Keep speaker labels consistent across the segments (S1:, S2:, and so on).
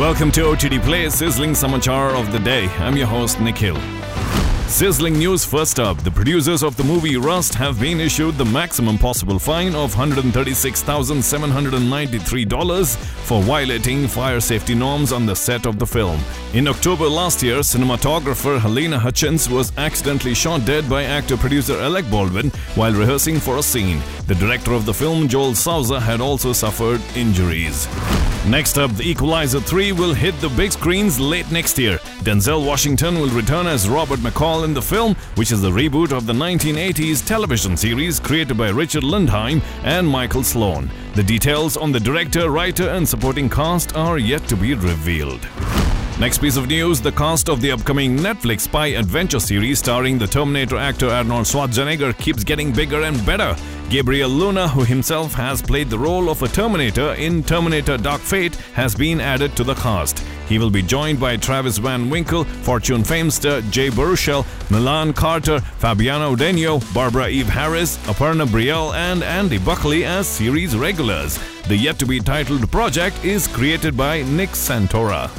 S1: Welcome to OTT Play, Sizzling Samachar of the Day. I'm your host, Nikhil. Sizzling news first up. The producers of the movie Rust have been issued the maximum possible fine of $136,793 for violating fire safety norms on the set of the film. In October last year, cinematographer Halyna Hutchins was accidentally shot dead by actor producer Alec Baldwin while rehearsing for a scene. The director of the film, Joel Souza, had also suffered injuries. Next up, The Equalizer 3 will hit the big screens late next year. Denzel Washington will return as Robert McCall in the film, which is the reboot of the 1980s television series created by Richard Lindheim and Michael Sloan. The details on the director, writer, and supporting cast are yet to be revealed. Next piece of news the cast of the upcoming Netflix spy adventure series starring the Terminator actor Arnold Schwarzenegger keeps getting bigger and better. Gabriel Luna, who himself has played the role of a Terminator in Terminator Dark Fate, has been added to the cast. He will be joined by Travis Van Winkle, Fortune Feimster Jay Baruchel, Milan Carter, Fabiana Udenio, Barbara Eve Harris, Aparna Brielle, and Andy Buckley as series regulars. The yet to be titled project is created by Nick Santora.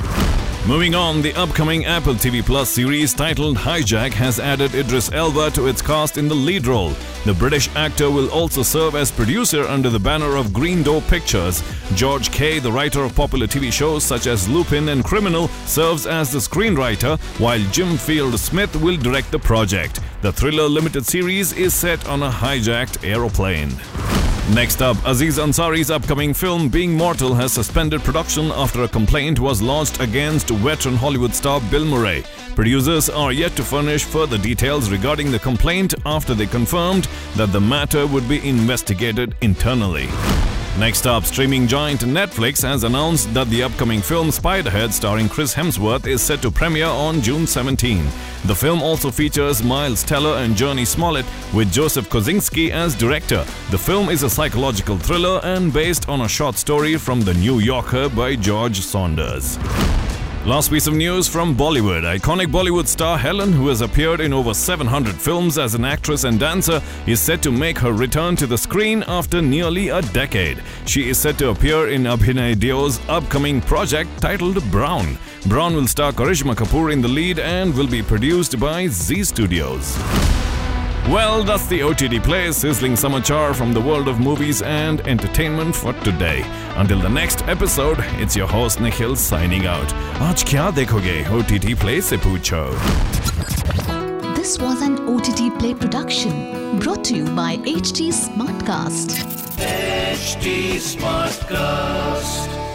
S1: Moving on, the upcoming Apple TV Plus series titled Hijack has added Idris Elba to its cast in the lead role. The British actor will also serve as producer under the banner of Green Door Pictures. George Kay, the writer of popular TV shows such as Lupin and Criminal, serves as the screenwriter, while Jim Field Smith will direct the project. The thriller limited series is set on a hijacked aeroplane. Next up, Aziz Ansari's upcoming film Being Mortal has suspended production after a complaint was lodged against veteran Hollywood star Bill Murray. Producers are yet to furnish further details regarding the complaint after they confirmed that the matter would be investigated internally. Next up, streaming giant Netflix has announced that the upcoming film Spiderhead starring Chris Hemsworth is set to premiere on June 17. The film also features Miles Teller and Jurnee Smollett with Joseph Kosinski as director. The film is a psychological thriller and based on a short story from The New Yorker by George Saunders. Last piece of news from Bollywood. Iconic Bollywood star Helen, who has appeared in over 700 films as an actress and dancer, is set to make her return to the screen after nearly a decade. She is set to appear in Abhinay Deo's upcoming project titled Brown. Brown will star Karisma Kapoor in the lead and will be produced by Zee Studios. Well, that's the OTT Play, sizzling samachar from the world of movies and entertainment for today. Until the next episode, it's your host Nikhil signing out. Aaj kya dekhoge? OTT Play se poocho.
S2: This was an OTT Play production brought to you by HT Smartcast.
S3: HT Smartcast.